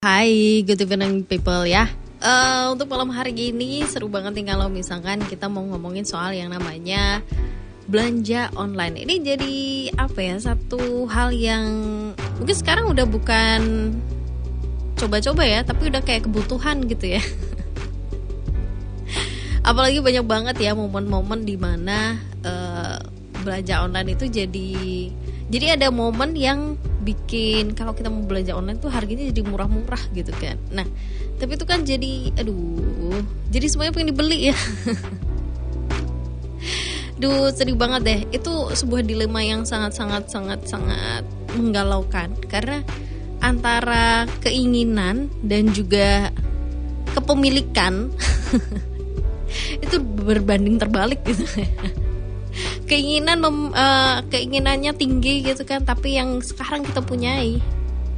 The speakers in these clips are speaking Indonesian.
Hai, good evening people ya. Uh, untuk malam hari ini seru banget nih kalau misalkan kita mau ngomongin soal yang namanya belanja online. Ini jadi apa ya satu hal yang mungkin sekarang udah bukan coba-coba ya, tapi udah kayak kebutuhan gitu ya. Apalagi banyak banget ya momen-momen di mana uh, belanja online itu jadi jadi ada momen yang bikin kalau kita mau belanja online tuh harganya jadi murah-murah gitu kan. Nah tapi itu kan jadi aduh jadi semuanya pengen dibeli ya. Duh sedih banget deh. Itu sebuah dilema yang sangat-sangat sangat-sangat menggalaukan. Karena antara keinginan dan juga kepemilikan Itu berbanding terbalik gitu keinginan mem, uh, keinginannya tinggi gitu kan tapi yang sekarang kita punyai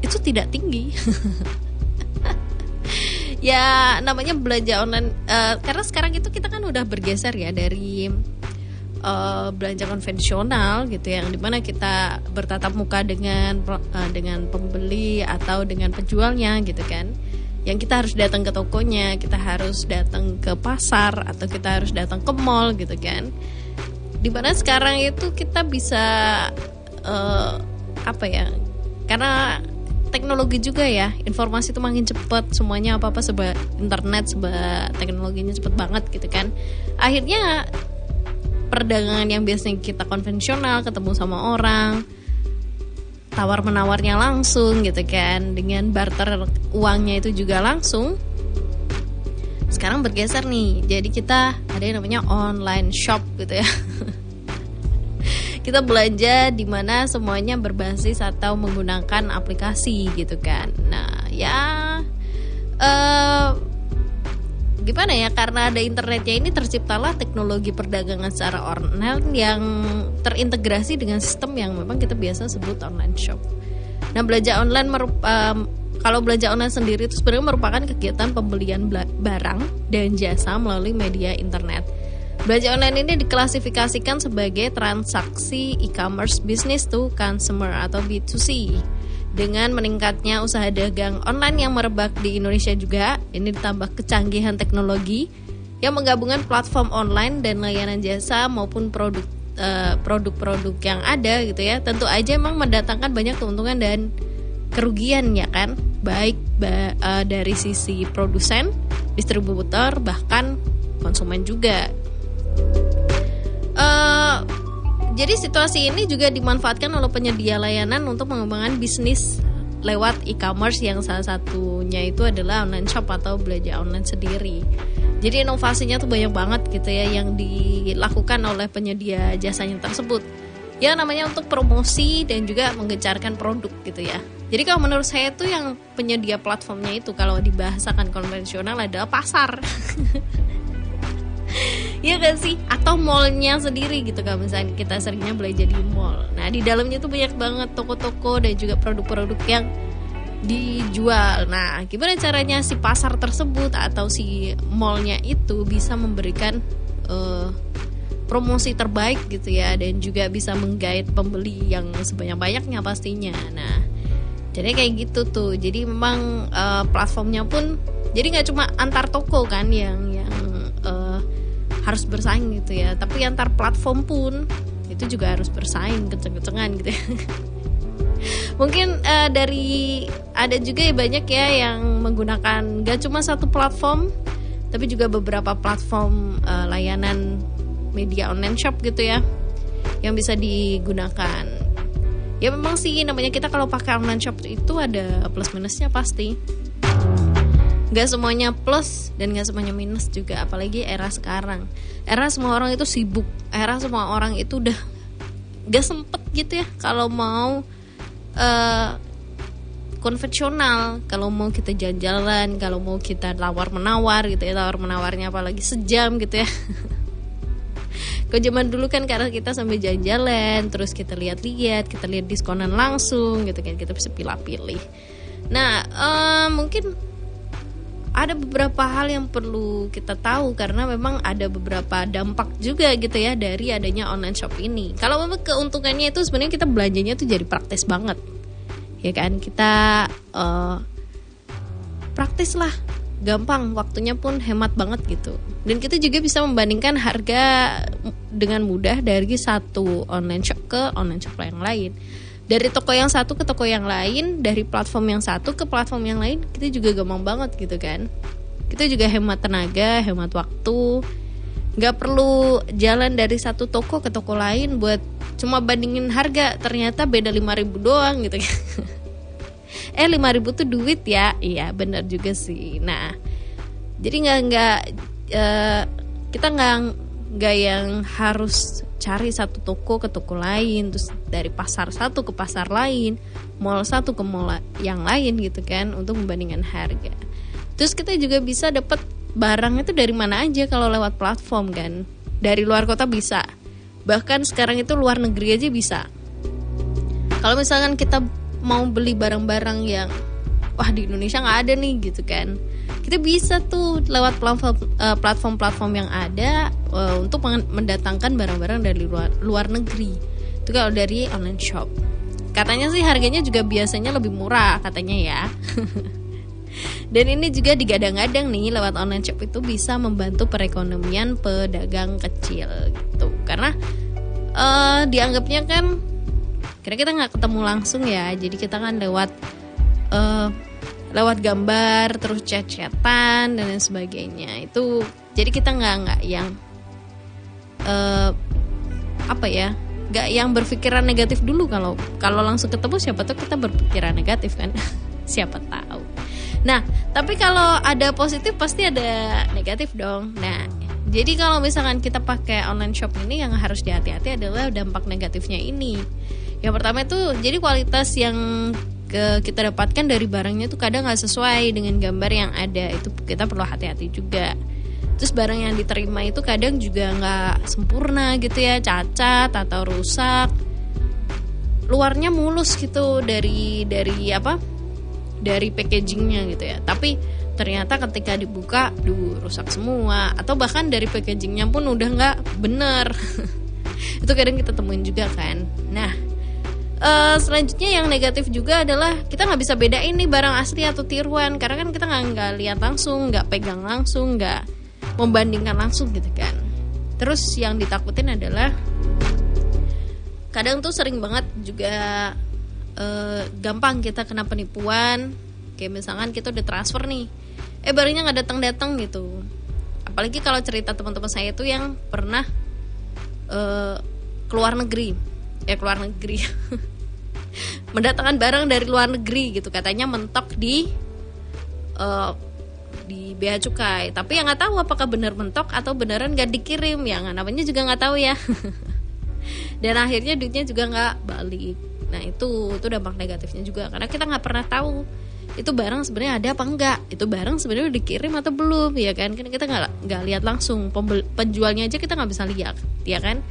itu tidak tinggi. Ya namanya belanja online uh, karena sekarang itu kita kan udah bergeser ya dari uh, belanja konvensional gitu ya, yang di mana kita bertatap muka dengan uh, dengan pembeli atau dengan penjualnya gitu kan. Yang kita harus datang ke tokonya kita harus datang ke pasar atau kita harus datang ke mall gitu kan di mana sekarang itu kita bisa uh, apa ya karena teknologi juga ya informasi itu makin cepat semuanya apa apa seba internet seba teknologinya cepet banget gitu kan. Akhirnya perdagangan yang biasanya kita konvensional ketemu sama orang tawar menawarnya langsung gitu kan dengan barter uangnya itu juga langsung sekarang bergeser nih. Jadi kita ada yang namanya online shop gitu ya. Kita belanja di mana semuanya berbasis atau menggunakan aplikasi gitu kan. Nah ya uh, gimana ya? Karena ada internetnya ini terciptalah teknologi perdagangan secara online yang terintegrasi dengan sistem yang memang kita biasa sebut online shop. Nah belanja online merup, um, kalau belanja online sendiri itu sebenarnya merupakan kegiatan pembelian barang dan jasa melalui media internet. Belanja online ini diklasifikasikan sebagai transaksi e-commerce business to consumer atau B2C. Dengan meningkatnya usaha dagang online yang merebak di Indonesia juga, ini ditambah kecanggihan teknologi yang menggabungkan platform online dan layanan jasa maupun eh, produk-produk yang ada gitu ya. Tentu aja emang mendatangkan banyak keuntungan dan kerugian ya kan baik ba uh, dari sisi produsen, distributor bahkan konsumen juga. Uh, jadi situasi ini juga dimanfaatkan oleh penyedia layanan untuk mengembangkan bisnis lewat e-commerce yang salah satunya itu adalah online shop atau belanja online sendiri. Jadi inovasinya tuh banyak banget gitu ya yang dilakukan oleh penyedia jasanya tersebut ya namanya untuk promosi dan juga menggencarkan produk gitu ya. Jadi kalau menurut saya tuh yang penyedia platformnya itu kalau dibahasakan konvensional adalah pasar. Iya gak sih? Atau mallnya sendiri gitu kan misalnya kita seringnya belanja di mall. Nah di dalamnya tuh banyak banget toko-toko dan juga produk-produk yang dijual. Nah gimana caranya si pasar tersebut atau si mallnya itu bisa memberikan uh, promosi terbaik gitu ya dan juga bisa menggait pembeli yang sebanyak-banyaknya pastinya. Nah, jadi kayak gitu tuh. Jadi memang uh, platformnya pun jadi nggak cuma antar toko kan yang yang uh, harus bersaing gitu ya, tapi antar platform pun itu juga harus bersaing kenceng-kencengan gitu ya. Mungkin uh, dari ada juga ya banyak ya yang menggunakan gak cuma satu platform, tapi juga beberapa platform uh, layanan media online shop gitu ya yang bisa digunakan ya memang sih namanya kita kalau pakai online shop itu ada plus minusnya pasti. Gak semuanya plus dan gak semuanya minus juga apalagi era sekarang. Era semua orang itu sibuk era semua orang itu udah gak sempet gitu ya kalau mau uh, konvensional. Kalau mau kita jalan-jalan kalau mau kita tawar menawar gitu ya tawar menawarnya apalagi sejam gitu ya Kalau zaman dulu kan karena kita sambil jalan-jalan, terus kita lihat-lihat, kita lihat diskonan langsung gitu kan, kita bisa pilih-pilih. Nah, uh, mungkin ada beberapa hal yang perlu kita tahu karena memang ada beberapa dampak juga gitu ya dari adanya online shop ini. Kalau memang keuntungannya itu sebenarnya kita belanjanya tuh jadi praktis banget, ya kan? Kita uh, praktis lah gampang waktunya pun hemat banget gitu. Dan kita juga bisa membandingkan harga dengan mudah dari satu online shop ke online shop yang lain. Dari toko yang satu ke toko yang lain dari platform yang satu ke platform yang lain kita juga gampang banget gitu kan. Kita juga hemat tenaga hemat waktu. Nggak perlu jalan dari satu toko ke toko lain buat cuma bandingin harga ternyata beda 5000 doang gitu kan eh 5000 tuh duit ya? Iya bener juga sih. Nah jadi nggak nggak uh, kita nggak nggak yang harus cari satu toko ke toko lain terus dari pasar satu ke pasar lain mall satu ke mall yang lain gitu kan untuk membandingkan harga. Terus kita juga bisa dapat barang itu dari mana aja kalau lewat platform kan. Dari luar kota bisa. Bahkan sekarang itu luar negeri aja bisa. Kalau misalkan kita mau beli barang-barang yang wah di Indonesia nggak ada nih gitu kan. Kita bisa tuh lewat eh, platform-platform yang ada uh, untuk mendatangkan barang-barang dari luar luar negeri. Itu kalau dari online shop. Katanya sih harganya juga biasanya lebih murah katanya ya. Dan ini juga digadang-gadang nih lewat online shop itu bisa membantu perekonomian pedagang kecil gitu. Karena uh, dianggapnya kan karena kita nggak ketemu langsung ya jadi kita kan lewat uh, lewat gambar terus chat-chatan dan lain sebagainya. Itu jadi kita nggak nggak yang uh, apa ya nggak yang berpikiran negatif dulu. Kalau kalau langsung ketemu siapa tuh kita berpikiran negatif kan? Siapa tahu. Nah tapi kalau ada positif pasti ada negatif dong. Nah jadi kalau misalkan kita pakai online shop ini yang harus dihati-hati adalah dampak negatifnya ini yang pertama itu jadi kualitas yang ke, kita dapatkan dari barangnya itu kadang nggak sesuai dengan gambar yang ada. Itu kita perlu hati-hati juga. Terus barang yang diterima itu kadang juga nggak sempurna gitu ya cacat atau rusak. Luarnya mulus gitu dari dari apa? Dari packagingnya gitu ya. Tapi ternyata ketika dibuka duh rusak semua. Atau bahkan dari packagingnya pun udah nggak bener. Itu kadang kita temuin juga kan. Nah uh, selanjutnya yang negatif juga adalah kita nggak bisa bedain nih barang asli atau tiruan karena kan kita nggak lihat langsung nggak pegang langsung nggak membandingkan langsung gitu kan. Terus yang ditakutin adalah kadang tuh sering banget juga uh, gampang kita kena penipuan. Kayak misalkan kita udah transfer nih eh barangnya nggak datang datang gitu. Apalagi kalau cerita teman-teman saya tuh yang pernah uh, keluar negeri. Ya keluar negeri mendatangkan barang dari luar negeri gitu. Katanya mentok di uh, di bea cukai tapi yang nggak tahu apakah benar mentok atau beneran nggak dikirim. Yang namanya juga nggak tahu ya. Dan akhirnya duitnya juga nggak balik. Nah itu itu dampak negatifnya juga. Karena kita nggak pernah tahu itu barang sebenarnya ada apa enggak itu barang sebenarnya udah dikirim atau belum ya kan? Kan kita nggak nggak lihat langsung. Penjualnya aja kita nggak bisa lihat ya kan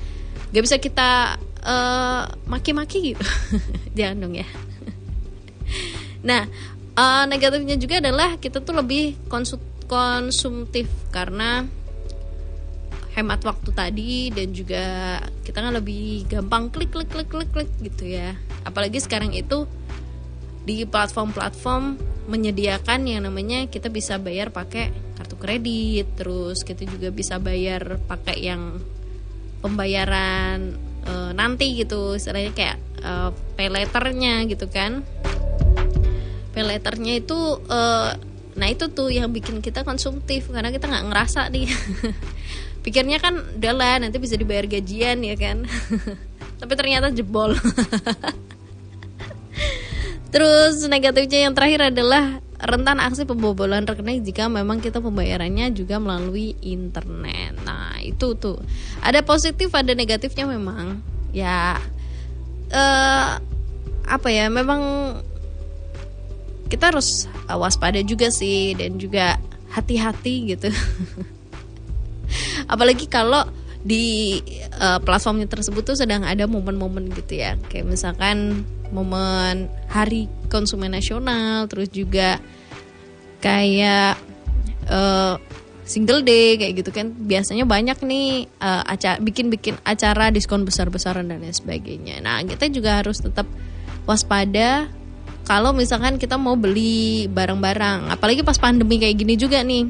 nggak bisa kita uh, maki-maki gitu. Jangan dong ya. Nah uh, negatifnya juga adalah kita tuh lebih konsumtif karena hemat waktu tadi dan juga kita kan lebih gampang klik klik klik klik klik gitu ya. Apalagi sekarang itu di platform-platform menyediakan yang namanya kita bisa bayar pakai kartu kredit terus kita juga bisa bayar pakai yang pembayaran uh, nanti gitu istilahnya kayak uh, pay letternya gitu kan. Pay letternya itu uh, nah itu tuh yang bikin kita konsumtif karena kita nggak ngerasa nih. Pikirnya kan udah lah nanti bisa dibayar gajian ya kan. Tapi ternyata jebol. Terus negatifnya yang terakhir adalah rentan aksi pembobolan rekening jika memang kita pembayarannya juga melalui internet. Nah, itu tuh. Ada positif, ada negatifnya memang. Ya eh apa ya? Memang kita harus waspada juga sih dan juga hati-hati gitu. Apalagi kalau di uh, platformnya tersebut tuh sedang ada momen-momen gitu ya kayak misalkan momen hari konsumen nasional terus juga kayak uh, single day kayak gitu kan. Biasanya banyak nih uh, acara bikin-bikin acara diskon besar-besaran dan lain sebagainya. Nah kita juga harus tetap waspada kalau misalkan kita mau beli barang-barang. Apalagi pas pandemi kayak gini juga nih.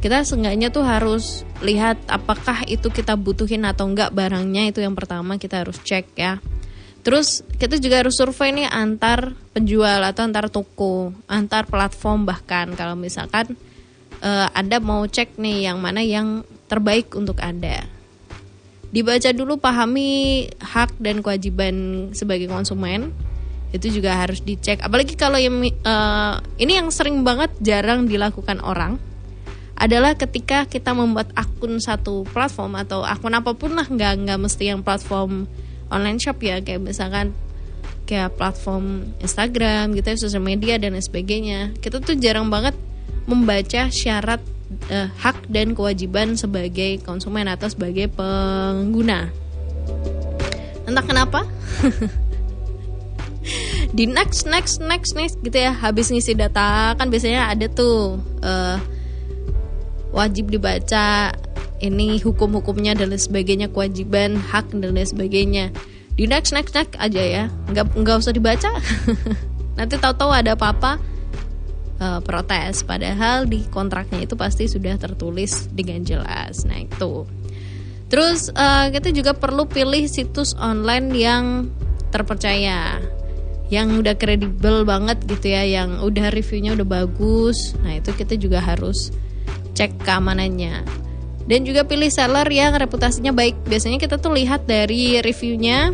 Kita seenggaknya tuh harus lihat apakah itu kita butuhin atau enggak barangnya itu yang pertama kita harus cek ya terus kita juga harus survei nih antar penjual atau antar toko antar platform bahkan. Kalau misalkan uh, anda mau cek nih yang mana yang terbaik untuk anda. Dibaca dulu pahami hak dan kewajiban sebagai konsumen. Itu juga harus dicek. Apalagi kalau yang uh, ini yang sering banget jarang dilakukan orang adalah ketika kita membuat akun satu platform atau akun apa pun lah nggak nggak mesti yang platform online shop ya kayak misalkan kayak platform Instagram gitu ya sosial media dan sebagainya. Kita tuh jarang banget membaca syarat uh, hak dan kewajiban sebagai konsumen atau sebagai pengguna. Entah kenapa. Di next next next next gitu ya habis ngisi data kan biasanya ada tuh uh, wajib dibaca ini hukum-hukumnya dan lain sebagainya kewajiban hak dan lain sebagainya. Di next next next aja ya. Nggak nggak usah dibaca. Nanti tahu-tahu ada apa-apa uh, protes. Padahal di kontraknya itu pasti sudah tertulis dengan jelas. Nah itu. Terus uh, kita juga perlu pilih situs online yang terpercaya yang udah kredibel banget gitu ya yang udah reviewnya udah bagus. Nah itu kita juga harus cek keamanannya dan juga pilih seller yang reputasinya baik. Biasanya kita tuh lihat dari reviewnya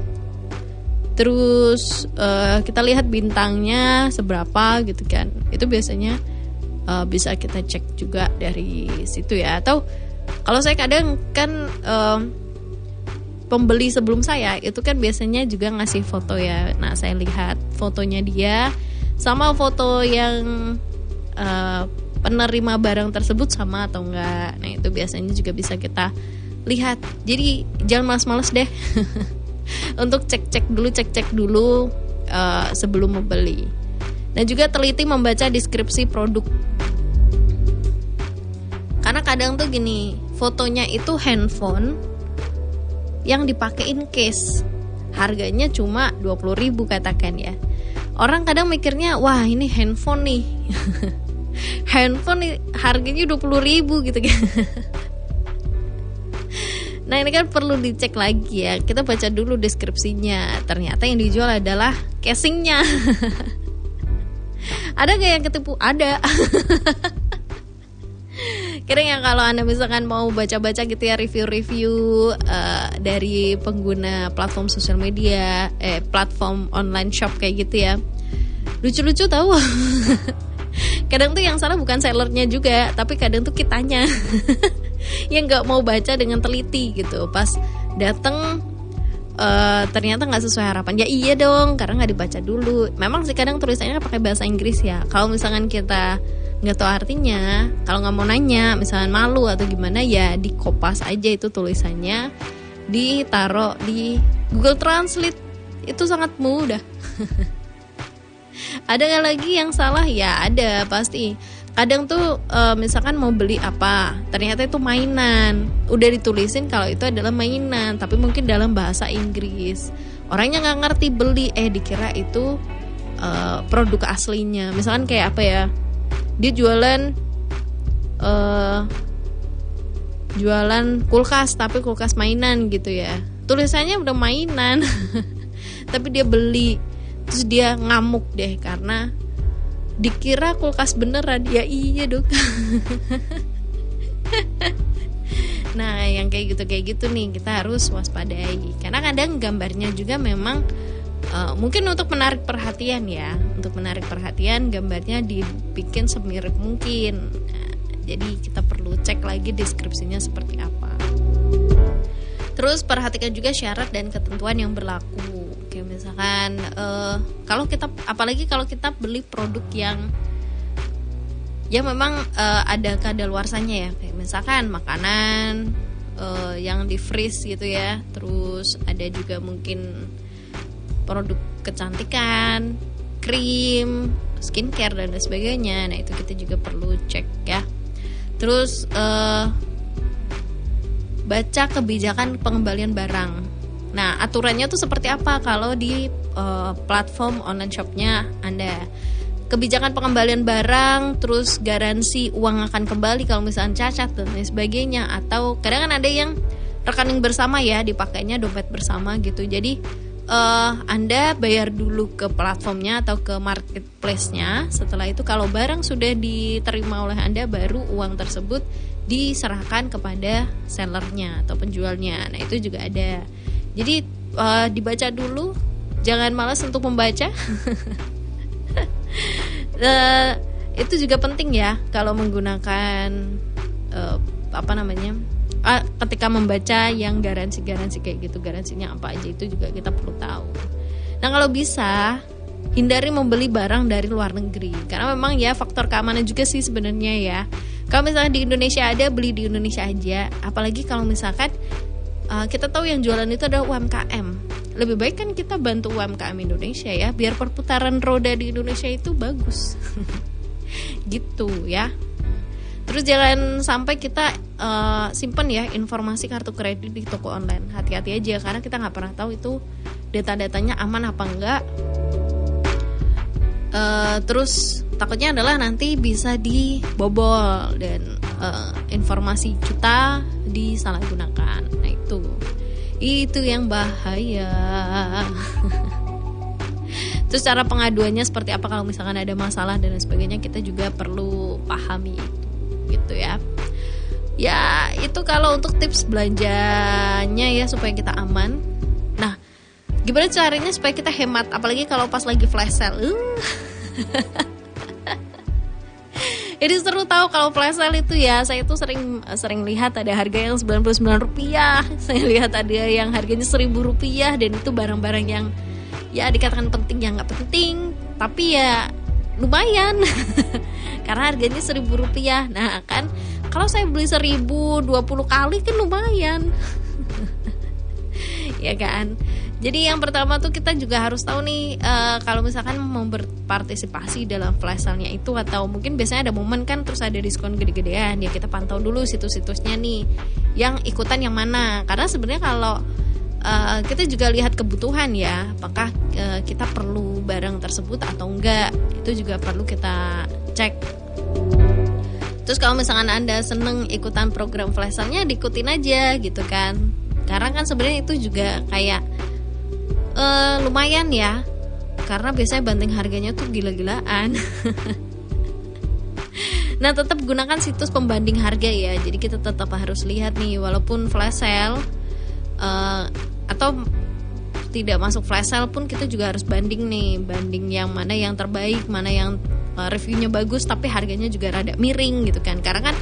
terus uh, kita lihat bintangnya seberapa gitu kan. Itu biasanya uh, bisa kita cek juga dari situ ya. Atau kalau saya kadang kan uh, pembeli sebelum saya itu kan biasanya juga ngasih foto ya. Nah saya lihat fotonya dia sama foto yang uh, penerima barang tersebut sama atau enggak. Nah, itu biasanya juga bisa kita lihat. Jadi jangan males-males deh. Untuk cek-cek dulu, cek-cek dulu uh, sebelum membeli. Dan juga teliti membaca deskripsi produk. Karena kadang tuh gini, fotonya itu handphone yang dipakein case. Harganya cuma 20.000 katakan ya. Orang kadang mikirnya, wah ini handphone nih. handphone harganya 20 ribu gitu kan. Nah ini kan perlu dicek lagi ya. Kita baca dulu deskripsinya. Ternyata yang dijual adalah casingnya. Ada gak yang ketipu? Ada. Kira yang kalau anda misalkan mau baca-baca gitu ya review-review uh, dari pengguna platform sosial media, eh platform online shop kayak gitu ya, lucu-lucu tahu. kadang tuh yang salah bukan sellernya juga tapi kadang tuh kitanya. Yang nggak mau baca dengan teliti gitu. Pas dateng uh, ternyata nggak sesuai harapan. Ya iya dong karena nggak dibaca dulu. Memang sih kadang tulisannya pakai bahasa Inggris ya. Kalau misalkan kita nggak tahu artinya kalau nggak mau nanya misalkan malu atau gimana ya di kopas aja itu tulisannya. Ditaruh di Google Translate. Itu sangat mudah ada nggak lagi yang salah? Ya ada pasti. Kadang tuh e, misalkan mau beli apa ternyata itu mainan. Udah ditulisin kalau itu adalah mainan tapi mungkin dalam bahasa Inggris. Orangnya nggak ngerti beli eh dikira itu e, produk aslinya. Misalkan kayak apa ya dia jualan e, jualan kulkas tapi kulkas mainan gitu ya. Tulisannya udah mainan tapi dia beli terus dia ngamuk deh karena dikira kulkas beneran ya iya dok. Nah yang kayak gitu kayak gitu nih kita harus waspadai. Karena kadang gambarnya juga memang uh, mungkin untuk menarik perhatian ya. Untuk menarik perhatian gambarnya dibikin semirip mungkin. Nah, jadi kita perlu cek lagi deskripsinya seperti apa. Terus perhatikan juga syarat dan ketentuan yang berlaku misalkan uh, kalau kita apalagi kalau kita beli produk yang ya memang uh, ada kadaluarsanya ya. Kayak misalkan makanan uh, yang di freeze gitu ya. Terus ada juga mungkin produk kecantikan krim skincare dan lain sebagainya. Nah itu kita juga perlu cek ya. Terus uh, baca kebijakan pengembalian barang Nah, aturannya tuh seperti apa kalau di uh, platform online shopnya Anda? Kebijakan pengembalian barang, terus garansi uang akan kembali kalau misalnya cacat dan lain sebagainya. Atau kadang kan ada yang rekening bersama ya, dipakainya dompet bersama gitu. Jadi uh, Anda bayar dulu ke platformnya atau ke marketplace-nya. Setelah itu kalau barang sudah diterima oleh Anda baru uang tersebut diserahkan kepada sellernya atau penjualnya. Nah, itu juga ada. Jadi uh, dibaca dulu, jangan malas untuk membaca. uh, itu juga penting ya kalau menggunakan uh, apa namanya uh, ketika membaca yang garansi-garansi kayak gitu garansinya apa aja itu juga kita perlu tahu. Nah kalau bisa hindari membeli barang dari luar negeri karena memang ya faktor keamanan juga sih sebenarnya ya. Kalau misalnya di Indonesia ada beli di Indonesia aja, apalagi kalau misalkan uh, kita tahu yang jualan itu adalah UMKM. Lebih baik kan kita bantu UMKM Indonesia ya, biar perputaran roda di Indonesia itu bagus. gitu ya. Terus jangan sampai kita uh, simpen ya informasi kartu kredit di toko online. Hati-hati aja karena kita nggak pernah tahu itu data-datanya aman apa enggak. Uh, terus takutnya adalah nanti bisa dibobol dan uh, informasi kita disalahgunakan. Itu itu yang bahaya. Terus cara pengaduannya seperti apa kalau misalkan ada masalah dan sebagainya kita juga perlu pahami itu gitu ya ya itu kalau untuk tips belanjanya ya supaya kita aman nah gimana caranya supaya kita hemat apalagi kalau pas lagi flash sale. Ini seru tahu kalau flash sale itu ya. Saya tuh sering sering lihat ada harga yang 99 rupiah. Saya lihat ada yang harganya 1000 rupiah Dan itu barang-barang yang Ya dikatakan penting yang nggak penting. Tapi ya lumayan. Karena harganya seribu rupiah. Nah kan kalau saya beli seribu dua puluh kali kan lumayan. Ya kan jadi yang pertama tuh kita juga harus tahu nih uh, kalau misalkan mau berpartisipasi dalam flash sale-nya itu atau mungkin biasanya ada momen kan terus ada diskon gede-gedean ya kita pantau dulu situs-situsnya nih yang ikutan yang mana. Karena sebenarnya kalau uh, kita juga lihat kebutuhan ya apakah uh, kita perlu barang tersebut atau enggak itu juga perlu kita cek. Terus kalau misalkan anda seneng ikutan program flash sale-nya diikutin aja gitu kan. Karena kan sebenarnya itu juga kayak uh, lumayan ya. Karena biasanya banting harganya tuh gila-gilaan. Nah tetap gunakan situs pembanding harga ya. Jadi kita tetap harus lihat nih Walaupun flash sale uh, atau tidak masuk flash sale pun kita juga harus banding nih. Banding yang mana yang terbaik mana yang uh, reviewnya bagus tapi harganya juga rada miring gitu kan. Karena kan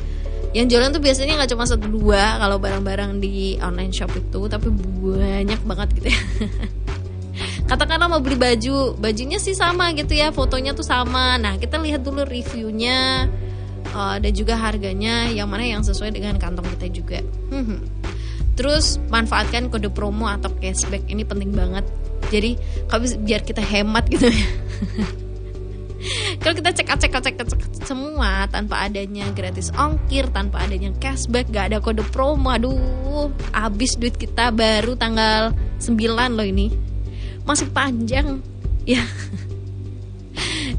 yang jualan tuh biasanya nggak cuma satu dua kalau barang-barang di online shop itu tapi banyak banget gitu ya katakanlah mau beli baju bajunya sih sama gitu ya fotonya tuh sama nah kita lihat dulu reviewnya uh, dan juga harganya yang mana yang sesuai dengan kantong kita juga hmm. Terus manfaatkan kode promo atau cashback ini penting banget. Jadi kalau biar kita hemat gitu ya. kalau kita cek cek cek cek semua tanpa adanya gratis ongkir, tanpa adanya cashback, gak ada kode promo, aduh, habis duit kita baru tanggal 9 loh ini. Masih panjang. Ya.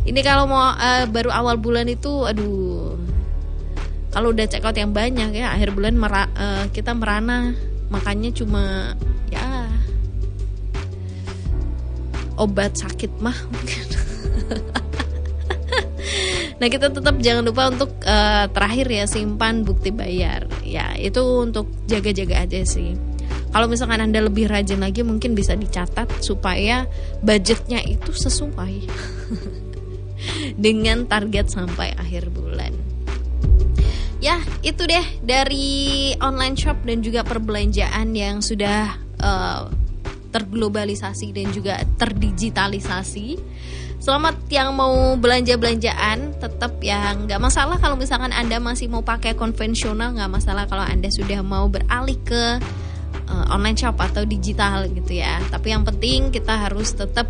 ini kalau mau uh, baru awal bulan itu aduh kalau udah check out yang banyak ya akhir bulan mera, uh, kita merana makanya cuma ya obat sakit mah mungkin Nah kita tetap jangan lupa untuk uh, terakhir ya simpan bukti bayar ya itu untuk jaga-jaga aja sih. Kalau misalkan anda lebih rajin lagi mungkin bisa dicatat supaya budgetnya itu sesuai dengan target sampai akhir bulan ya itu deh dari online shop dan juga perbelanjaan yang sudah uh, terglobalisasi dan juga terdigitalisasi. Selamat yang mau belanja-belanjaan tetap ya nggak masalah kalau misalkan anda masih mau pakai konvensional nggak masalah kalau anda sudah mau beralih ke uh, online shop atau digital gitu ya. Tapi yang penting kita harus tetap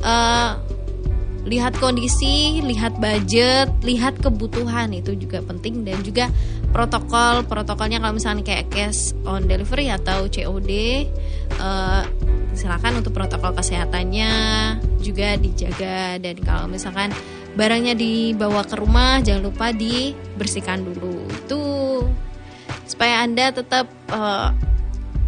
uh, lihat kondisi, lihat budget, lihat kebutuhan itu juga penting dan juga protokol. Protokolnya kalau misalnya kayak cash on delivery atau COD uh, eh, silakan untuk protokol kesehatannya juga dijaga. Dan kalau misalkan barangnya dibawa ke rumah jangan lupa dibersihkan dulu. Itu supaya anda tetap uh,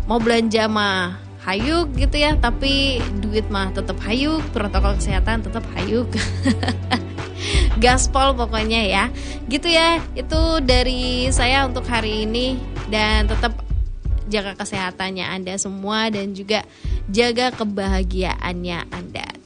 mau belanja mah hayuk gitu ya tapi duit mah tetap hayuk protokol kesehatan tetap hayuk. Gaspol pokoknya ya. Gitu ya itu dari saya untuk hari ini. Dan tetap jaga kesehatannya anda semua dan juga jaga kebahagiaannya anda